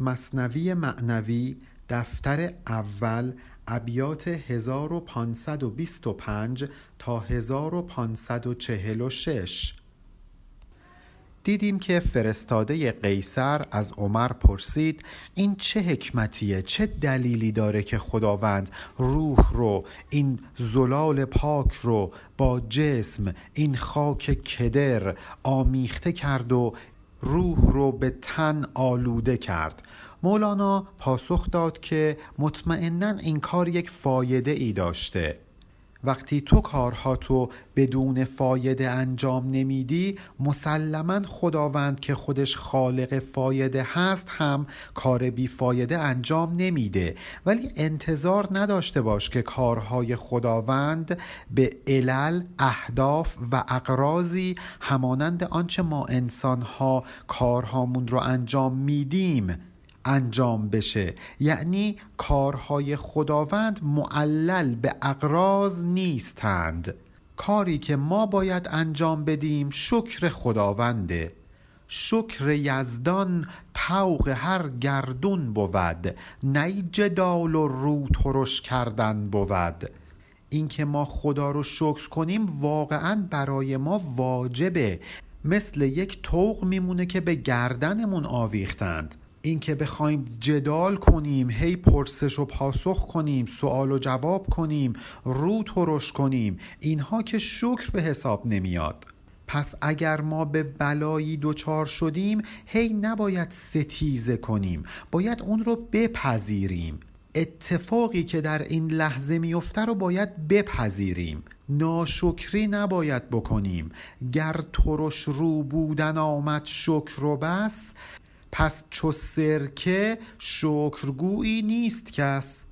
مصنوی معنوی دفتر اول ابیات 1525 تا 1546 دیدیم که فرستاده قیصر از عمر پرسید این چه حکمتیه؟ چه دلیلی داره که خداوند روح رو این زلال پاک رو با جسم این خاک کدر آمیخته کرد و روح رو به تن آلوده کرد. مولانا پاسخ داد که مطمئنا این کار یک فایده ای داشته. وقتی تو کارها تو بدون فایده انجام نمیدی مسلما خداوند که خودش خالق فایده هست هم کار بی فایده انجام نمیده. ولی انتظار نداشته باش که کارهای خداوند به علل اهداف و اقرازی همانند آنچه ما انسانها کارهامون رو انجام میدیم انجام بشه. یعنی کارهای خداوند معلل به اقراض نیستند. کاری که ما باید انجام بدیم شکر خداونده. شکر یزدان توق هر گردون بود. نی جدال و رو ترش کردن بود. اینکه ما خدا رو شکر کنیم واقعا برای ما واجبه. مثل یک توق میمونه که به گردنمون آویختند. اینکه بخوایم جدال کنیم هی پرسش و پاسخ کنیم سوال و جواب کنیم رو ترش کنیم اینها که شکر به حساب نمیاد. پس اگر ما به بلایی دچار شدیم هی نباید ستیزه کنیم باید اون رو بپذیریم. اتفاقی که در این لحظه میفته رو باید بپذیریم. ناشکری نباید بکنیم. گر ترش رو بودن آمد شکر و بس پس چو سرکه شکرگویی نیست کس.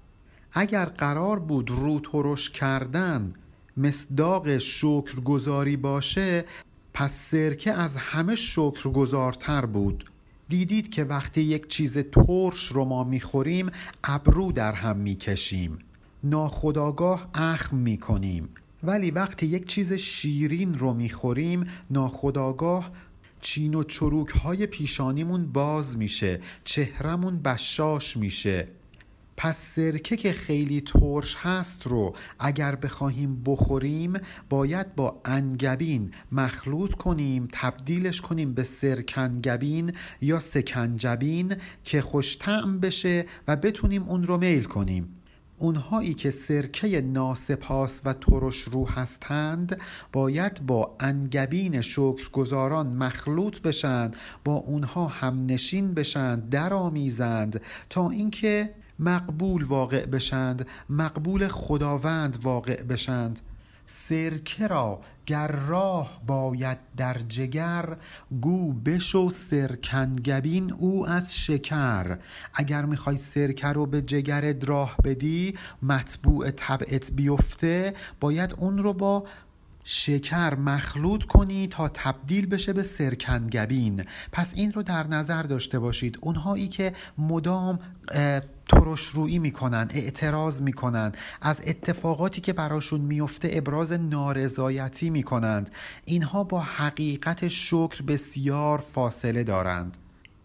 اگر قرار بود رو ترش کردن مصداق شکرگزاری باشه پس سرکه از همه شکرگزارتر بود. دیدید که وقتی یک چیز ترش رو ما می‌خوریم ابرو در هم می‌کشیم. ناخداگاه اخم می‌کنیم. ولی وقتی یک چیز شیرین رو می‌خوریم ناخداگاه چین و چروک های پیشانیمون باز میشه چهرمون بشاش میشه. پس سرکه که خیلی ترش هست رو اگر بخواهیم بخوریم باید با انگبین مخلوط کنیم تبدیلش کنیم به سرکنگبین یا سکنجبین که خوشتعم بشه و بتونیم اون رو میل کنیم. اونهایی که سرکه ناسپاس و ترش رو هستند باید با انگبین شکرگزاران مخلوط بشند با اونها همنشین بشند درآمیزند تا اینکه مقبول واقع بشند مقبول خداوند واقع بشند. سرکه را گر راه باید در جگر گو بشو سرکنگبین او از شکر. اگر می‌خوای سرکه رو به جگرت راه بدی مطبوع طبعت بیفته باید اون رو با شکر مخلوط کنی تا تبدیل بشه به سرکنگبین. پس این رو در نظر داشته باشید. اونهایی که مدام ترش رویی می‌کنن اعتراض می‌کنن. از اتفاقاتی که براشون میفته ابراز نارضایتی می‌کنند. اینها با حقیقت شکر بسیار فاصله دارند.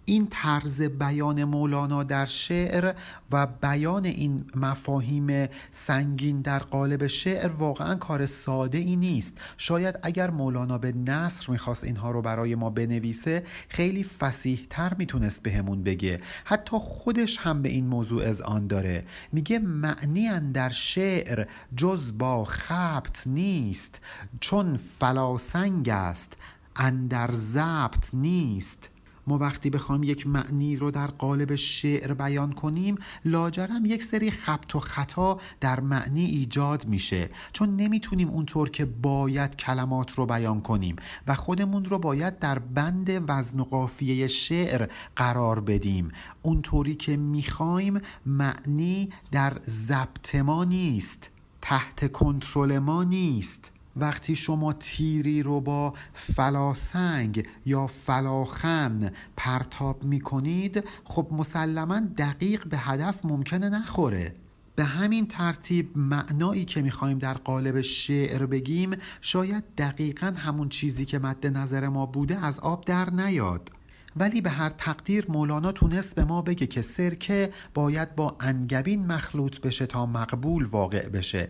این طرز بیان مولانا در شعر و بیان این مفاهیم سنگین در قالب شعر واقعا کار ساده ای نیست. شاید اگر مولانا به نصر می‌خواست اینها رو برای ما بنویسه خیلی فسیح تر می‌تونست بهمون بگه. حتی خودش هم به این موضوع از آن داره. میگه معنی در شعر جز با خبت نیست چون فلاسنگ است اندر ضبط نیست. ما وقتی بخوایم یک معنی رو در قالب شعر بیان کنیم لاجرم یک سری خبت و خطا در معنی ایجاد میشه. چون نمی‌تونیم اونطور که باید کلمات رو بیان کنیم و خودمون رو باید در بند وزن و قافیه شعر قرار بدیم. اونطوری که می‌خوایم معنی در ضبط ما نیست تحت کنترل ما نیست. وقتی شما تیری رو با فلاسنگ یا فلاخن پرتاب می کنید خب مسلما دقیق به هدف ممکنه نخوره. به همین ترتیب معنایی که می‌خوایم در قالب شعر بگیم شاید دقیقا همون چیزی که مد نظر ما بوده از آب در نیاد. ولی به هر تقدیر مولانا تونست به ما بگه که سرکه باید با انگبین مخلوط بشه تا مقبول واقع بشه.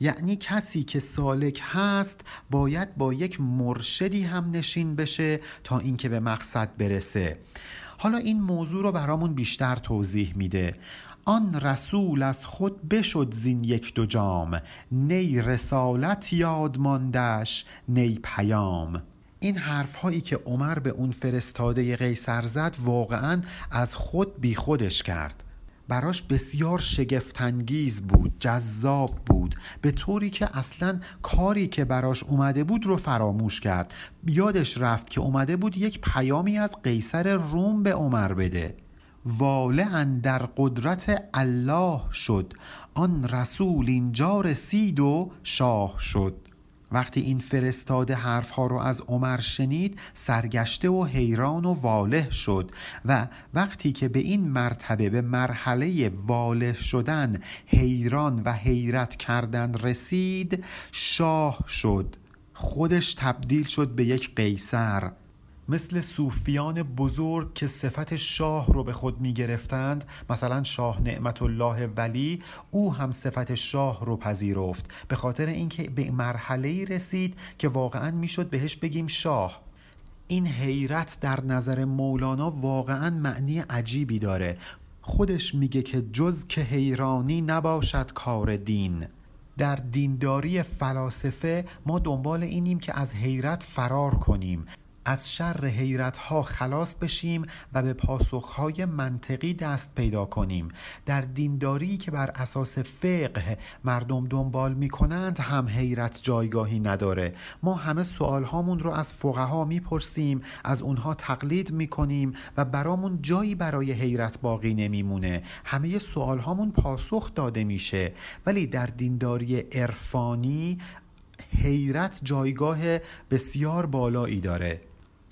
یعنی کسی که سالک هست باید با یک مرشدی هم نشین بشه تا اینکه به مقصد برسه. حالا این موضوع رو برامون بیشتر توضیح میده. آن رسول از خود بشد زین یک دو جام. نی رسالت یاد ماندش نی پیام. این حرف هایی که عمر به اون فرستاده قیصر زد واقعا از خود بی خودش کرد. براش بسیار شگفتانگیز بود جذاب بود. به طوری که اصلا کاری که براش اومده بود رو فراموش کرد. یادش رفت که اومده بود یک پیامی از قیصر روم به عمر بده. واله در قدرت الله شد. آن رسول اینجا رسید و شاه شد. وقتی این فرستاده حرفها رو از عمر شنید سرگشته و حیران و واله شد و وقتی که به این مرتبه به مرحله واله شدن حیران و حیرت کردن رسید شاه شد. خودش تبدیل شد به یک قیصر. مثل صوفیان بزرگ که صفت شاه رو به خود می گرفتند مثلا شاه نعمت الله ولی او هم صفت شاه رو پذیرفت. به خاطر اینکه به مرحله رسید که واقعا می‌شد بهش بگیم شاه. این حیرت در نظر مولانا واقعا معنی عجیبی داره. خودش میگه که جز که حیرانی نباشد کار دین. در دینداری فلاسفه ما دنبال اینیم که از حیرت فرار کنیم. از شر حیرت ها خلاص بشیم و به پاسخ های منطقی دست پیدا کنیم. در دینداری که بر اساس فقه مردم دنبال می کنند هم حیرت جایگاهی نداره. ما همه سوال هامون رو از فقها می‌پرسیم از اونها تقلید می کنیم و برامون جایی برای حیرت باقی نمیمونه. همه سوال هامون پاسخ داده میشه. ولی در دینداری عرفانی حیرت جایگاه بسیار بالایی داره.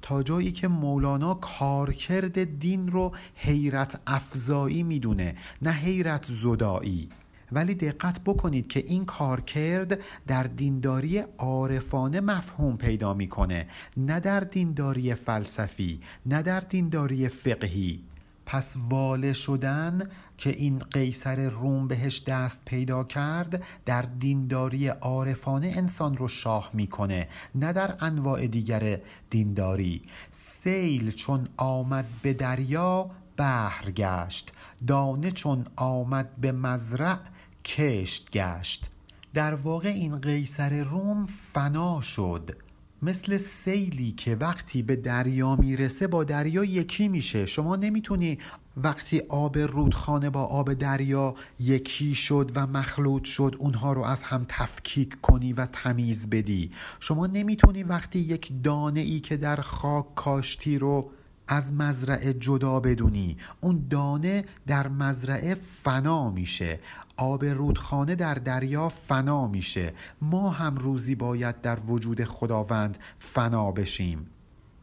تا جایی که مولانا کارکرد دین رو حیرت افزایی می‌دونه نه حیرت زدایی. ولی دقت بکنید که این کارکرد در دینداری عارفانه مفهوم پیدا می‌کنه نه در دینداری فلسفی نه در دینداری فقهی. پس واله شدن که این قیصر روم بهش دست پیدا کرد در دینداری عارفانه انسان رو شاه می‌کنه نه در انواع دیگر دینداری. سیل چون آمد به دریا بحر گشت. دانه چون آمد به مزرع کشت گشت. در واقع این قیصر روم فنا شد. مثل سیلی که وقتی به دریا می‌رسه با دریا یکی میشه. شما نمی‌تونی وقتی آب رودخانه با آب دریا یکی شد و مخلوط شد اونها رو از هم تفکیک کنی و تمیز بدی. شما نمی‌تونی وقتی یک دانه ای که در خاک کاشتی رو از مزرعه جدا بدونی. اون دانه در مزرعه فنا میشه. آب رودخانه در دریا فنا میشه. ما هم روزی باید در وجود خداوند فنا بشیم.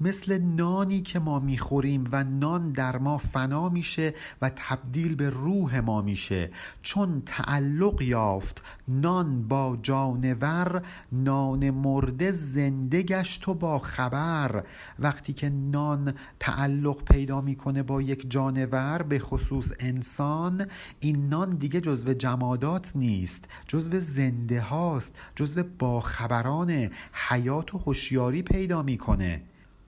مثل نانی که ما می‌خوریم و نان در ما فنا میشه و تبدیل به روح ما میشه. چون تعلق یافت نان با جانور نان مرده زنده گشت و با خبر. وقتی که نان تعلق پیدا می‌کنه با یک جانور به خصوص انسان این نان دیگه جزو جمادات نیست جزو زنده هاست جزو باخبران حیات و هوشیاری پیدا می‌کنه.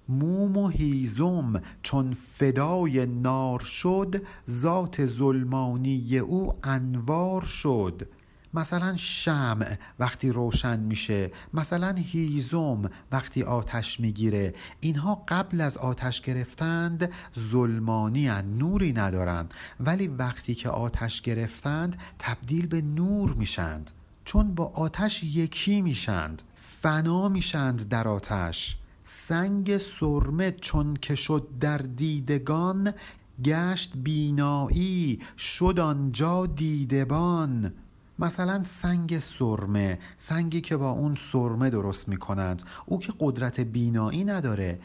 موم و هیزم چون فدای نار شد ذات ظلمانی او انوار شد. مثلا شمع وقتی روشن میشه مثلا هیزم وقتی آتش می‌گیره. اینها قبل از آتش گرفتند ظلمانی هن. نوری ندارند. ولی وقتی که آتش گرفتند تبدیل به نور میشند. چون با آتش یکی میشند فنا میشند در آتش. سنگ سرمه چون که شد در دیدگان گشت بینایی شد آنجا دیدبان. مثلا سنگ سرمه سنگی که با اون سرمه درست می کنند او که قدرت بینایی نداره.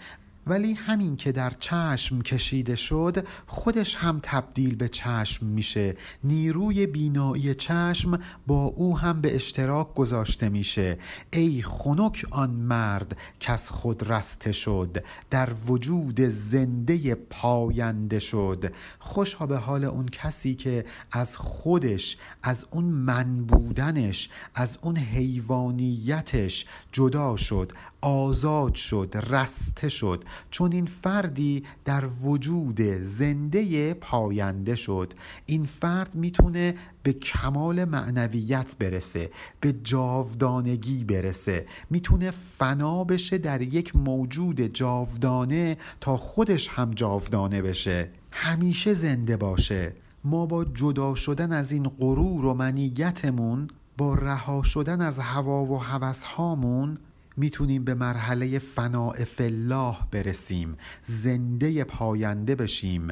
ولی همین که در چشم کشیده شد خودش هم تبدیل به چشم میشه. نیروی بینایی چشم با او هم به اشتراک گذاشته میشه. ای خنک آن مرد که از خود رسته شد در وجود زنده پاینده شد. خوشا به حال اون کسی که از خودش از اون من بودنش از اون حیوانیتش جدا شد آزاد شد رسته شد. چون این فردی در وجود زنده پاینده شد. این فرد می‌تونه به کمال معنویت برسه به جاودانگی برسه. می‌تونه فنا بشه در یک موجود جاودانه تا خودش هم جاودانه بشه. همیشه زنده باشه. ما با جدا شدن از این غرور و منیتمون با رها شدن از هوا و هوس هامون می‌تونیم به مرحله فناع فلاح برسیم زنده پاینده بشیم.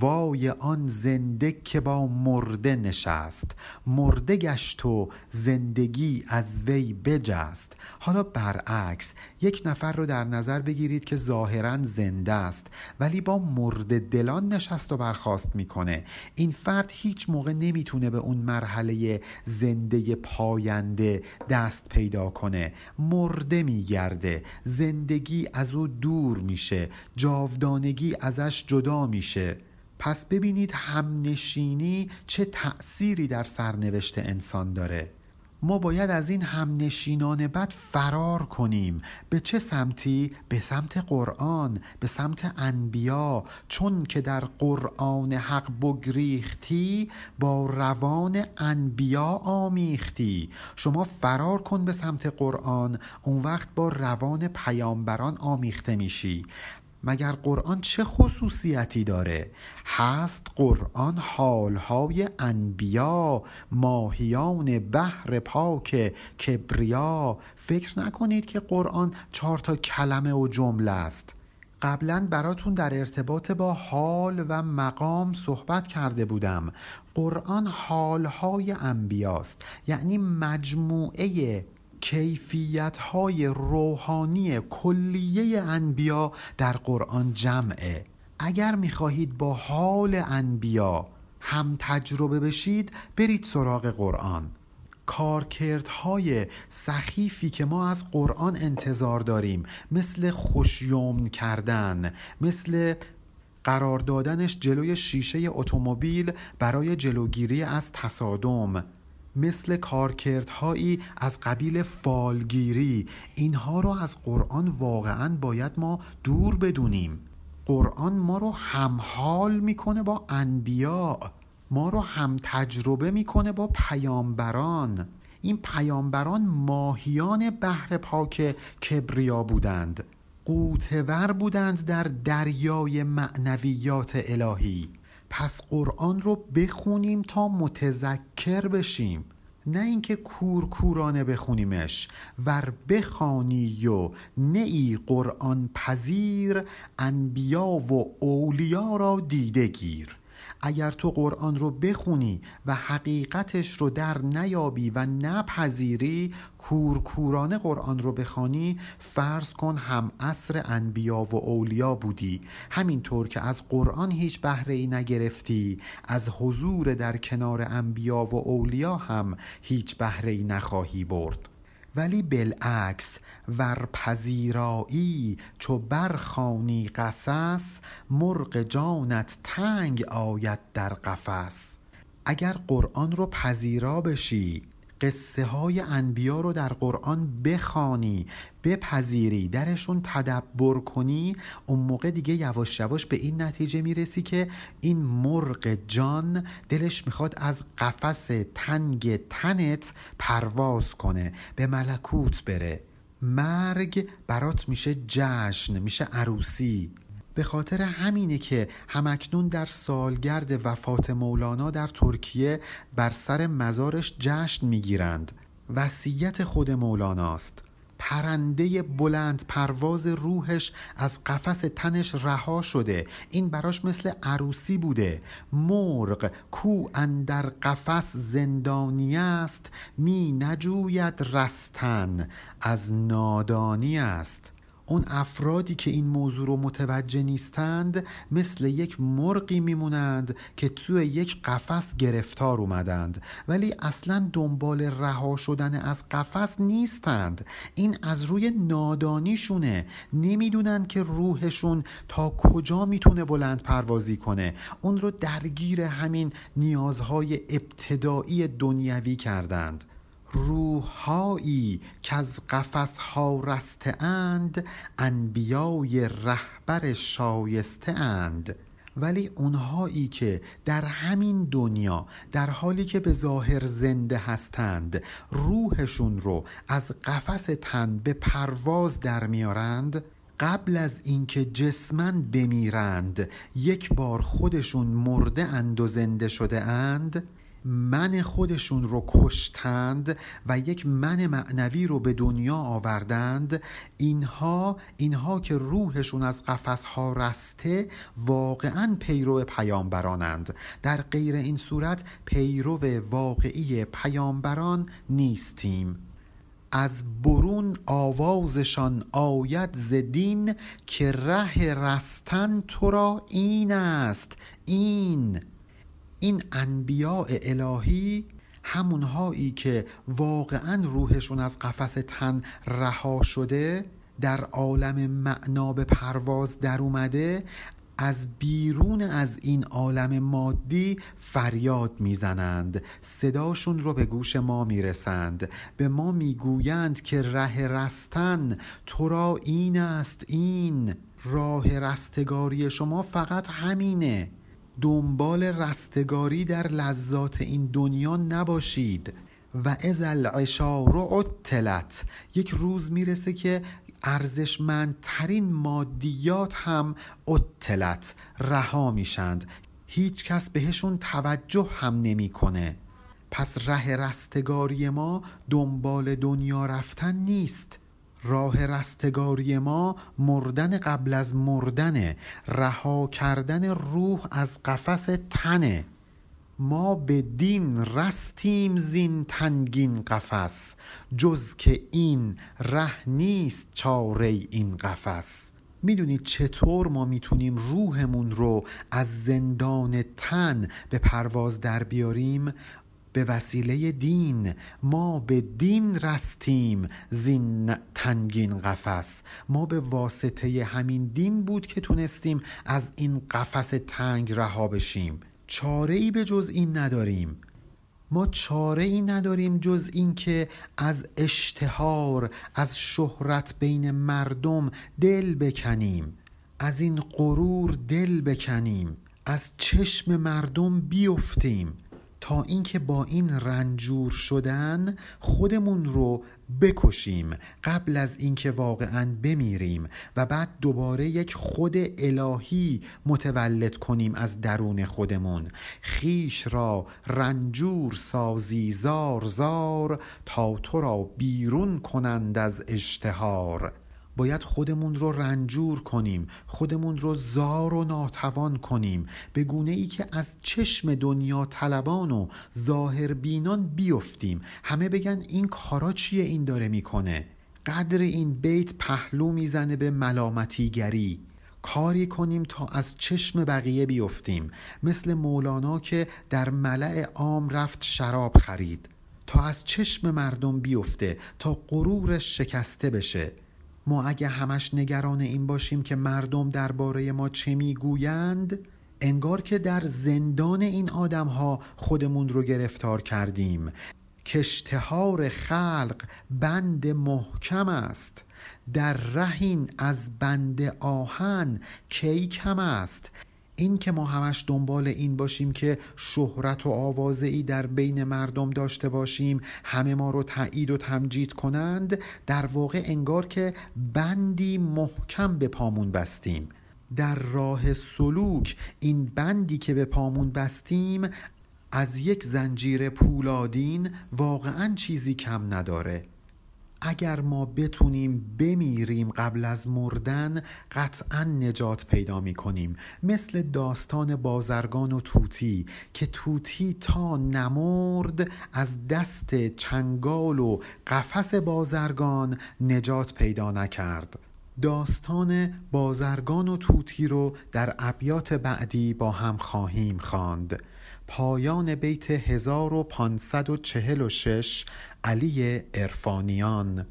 وای آن زنده که با مرده نشست. مرده گشت و زندگی از وی بجست. حالا برعکس یک نفر رو در نظر بگیرید که ظاهرا زنده است ولی با مرده دلان نشست و برخواست می‌کنه. این فرد هیچ موقع نمی‌تونه به اون مرحله زنده پاینده دست پیدا کنه. مرده میگرده زندگی از او دور میشه. جاودانگی ازش جدا میشه. پس ببینید همنشینی چه تأثیری در سرنوشت انسان داره. ما باید از این همنشینان بد فرار کنیم. به چه سمتی؟ به سمت قرآن به سمت انبیا. چون که در قرآن حق بگریختی با روان انبیا آمیختی. شما فرار کن به سمت قرآن. اون وقت با روان پیامبران آمیخته میشی. مگر قرآن چه خصوصیتی داره؟ هست قرآن حالهای انبیا ماهیان بحر پاک کبریا. فکر نکنید که قرآن چهار تا کلمه و جمله است. قبلا براتون در ارتباط با حال و مقام صحبت کرده بودم. قرآن حالهای انبیاست یعنی مجموعه کیفیت های روحانی کلیه انبیا در قرآن جمعه. اگر می‌خواهید با حال انبیا هم تجربه بشید برید سراغ قرآن. کارکردهای سخیفی که ما از قرآن انتظار داریم مثل خوشیومن کردن مثل قرار دادنش جلوی شیشه اتومبیل برای جلوگیری از تصادم. مثل کارکردهایی از قبیل فالگیری. اینها رو از قرآن واقعا باید ما دور بدونیم. قرآن ما رو همحال می‌کنه با انبیا. ما رو هم تجربه می‌کنه با پیامبران. این پیامبران ماهیان بحر پاک کبریا بودند. قوتور بودند در دریای معنویات الهی. پس قرآن رو بخونیم تا متذکر بشیم. نه اینکه کورکورانه بخونیمش. ور بخوانی و نه ای قرآن پذیر انبیا و اولیا را دیده گیر. اگر تو قرآن رو بخونی و حقیقتش رو در نیابی و نپذیری کورکورانه قرآن رو بخوانی فرض کن هم اصر انبیا و اولیا بودی. همینطور که از قرآن هیچ بهره ای نگرفتی از حضور در کنار انبیا و اولیا هم هیچ بهره ای نخواهی برد. ولی بالعکس ور پذیرایی چو برخانی قصص مرغ جانت تنگ آید در قفس. اگر قرآن رو پذیرا بشی قصه های انبیا رو در قرآن بخوانی بپذیری درشون تدبر کنی اون موقع دیگه یواش یواش به این نتیجه می‌رسی که این مرغ جان دلش می‌خواد از قفس تنگ تنت پرواز کنه به ملکوت بره. مرگ برات میشه جشن میشه عروسی. به خاطر همینه که همکنون در سالگرد وفات مولانا در ترکیه بر سر مزارش جشن می‌گیرند. وصیت خود مولاناست. پرنده بلند پرواز روحش از قفس تنش رها شده. این براش مثل عروسی بوده. مرغ کو اندر قفس زندانی است می نجوید رستن. از نادانی است. اون افرادی که این موضوع رو متوجه نیستند مثل یک مرغی میمونند که توی یک قفس گرفتار اومدند. ولی اصلا دنبال رها شدن از قفس نیستند. این از روی نادانیشونه. نمی‌دونن که روحشون تا کجا می‌تونه بلند پروازی کنه. اون رو درگیر همین نیازهای ابتدایی دنیوی کردند. روحهایی که از قفس ها رسته اند انبیای رهبر شایسته اند ولی اونهایی که در همین دنیا در حالی که به ظاهر زنده هستند روحشون رو از قفس تن به پرواز در میارند قبل از اینکه جسمن بمیرند یک بار خودشون مرده اند و زنده شده اند من خودشون رو کشتند و یک من معنوی رو به دنیا آوردند اینها اینها که روحشون از قفس ها رسته واقعا پیرو پیامبرانند. در غیر این صورت پیرو واقعی پیامبران نیستیم. از برون آوازشان آید زدین که ره رستن تو را این است این این انبیاء الهی همونهایی که واقعا روحشون از قفس تن رها شده در عالم معنا به پرواز در اومده از بیرون از این عالم مادی فریاد می‌زنند. صداشون رو به گوش ما می‌رسند. به ما می‌گویند که ره رستن تو را این است این راه رستگاری شما فقط همینه. دنبال رستگاری در لذات این دنیا نباشید. و از العشار عطلت یک روز می‌رسه که ارزشمندترین مادیات هم عطلت رها میشند. هیچ کس بهشون توجه هم نمی‌کنه. پس ره رستگاری ما دنبال دنیا رفتن نیست. راه رستگاری ما مردن قبل از مردن رها کردن روح از قفس تنه. ما به دین رستیم زین تنگین قفس. جز که این ره نیست چاره این قفس. می‌دونید چطور ما می‌تونیم روحمون رو از زندان تن به پرواز در بیاریم؟ به وسیله دین ما به دین رستیم زین تنگین قفس. ما به واسطه همین دین بود که تونستیم از این قفس تنگ رها بشیم. چاره ای به جز این نداریم. ما چاره ای نداریم جز اینکه از اشتهار از شهرت بین مردم دل بکنیم. از این غرور دل بکنیم. از چشم مردم بیفتیم. تا اینکه با این رنجور شدن خودمون رو بکشیم قبل از اینکه واقعا بمیریم و بعد دوباره یک خود الهی متولد کنیم از درون خودمون. خیش را رنجور سازی زار زار تا تو را بیرون کنند از اشتهار. باید خودمون رو رنجور کنیم خودمون رو زار و ناتوان کنیم. به گونه ای که از چشم دنیا طلبان و ظاهر بینان بیفتیم. همه بگن این کارا چیه؟ این داره می‌کنه. قدر این بیت پهلو می‌زنه به ملامتیگری. کاری کنیم تا از چشم بقیه بیفتیم. مثل مولانا که در ملع عام رفت شراب خرید. تا از چشم مردم بیفته تا غرورش شکسته بشه. ما اگه همش نگران این باشیم که مردم درباره ما چه می‌گویند انگار که در زندان این آدم ها خودمون رو گرفتار کردیم. کشتهار خلق بند محکم است. در رهین از بند آهن کی کم است؟ این که ما همش دنبال این باشیم که شهرت و آوازه ای در بین مردم داشته باشیم همه ما رو تایید و تمجید کنند در واقع انگار که بندی محکم به پامون بستیم. در راه سلوک این بندی که به پامون بستیم از یک زنجیر پولادین واقعا چیزی کم نداره. اگر ما بتونیم بمیریم قبل از مردن قطعا نجات پیدا می کنیم مثل داستان بازرگان و توتی که توتی تا نمرد از دست چنگال و قفس بازرگان نجات پیدا نکرد داستان بازرگان و توتی رو در ابیات بعدی با هم خواهیم خواند. پایان بیت 1546 علی ارفانیان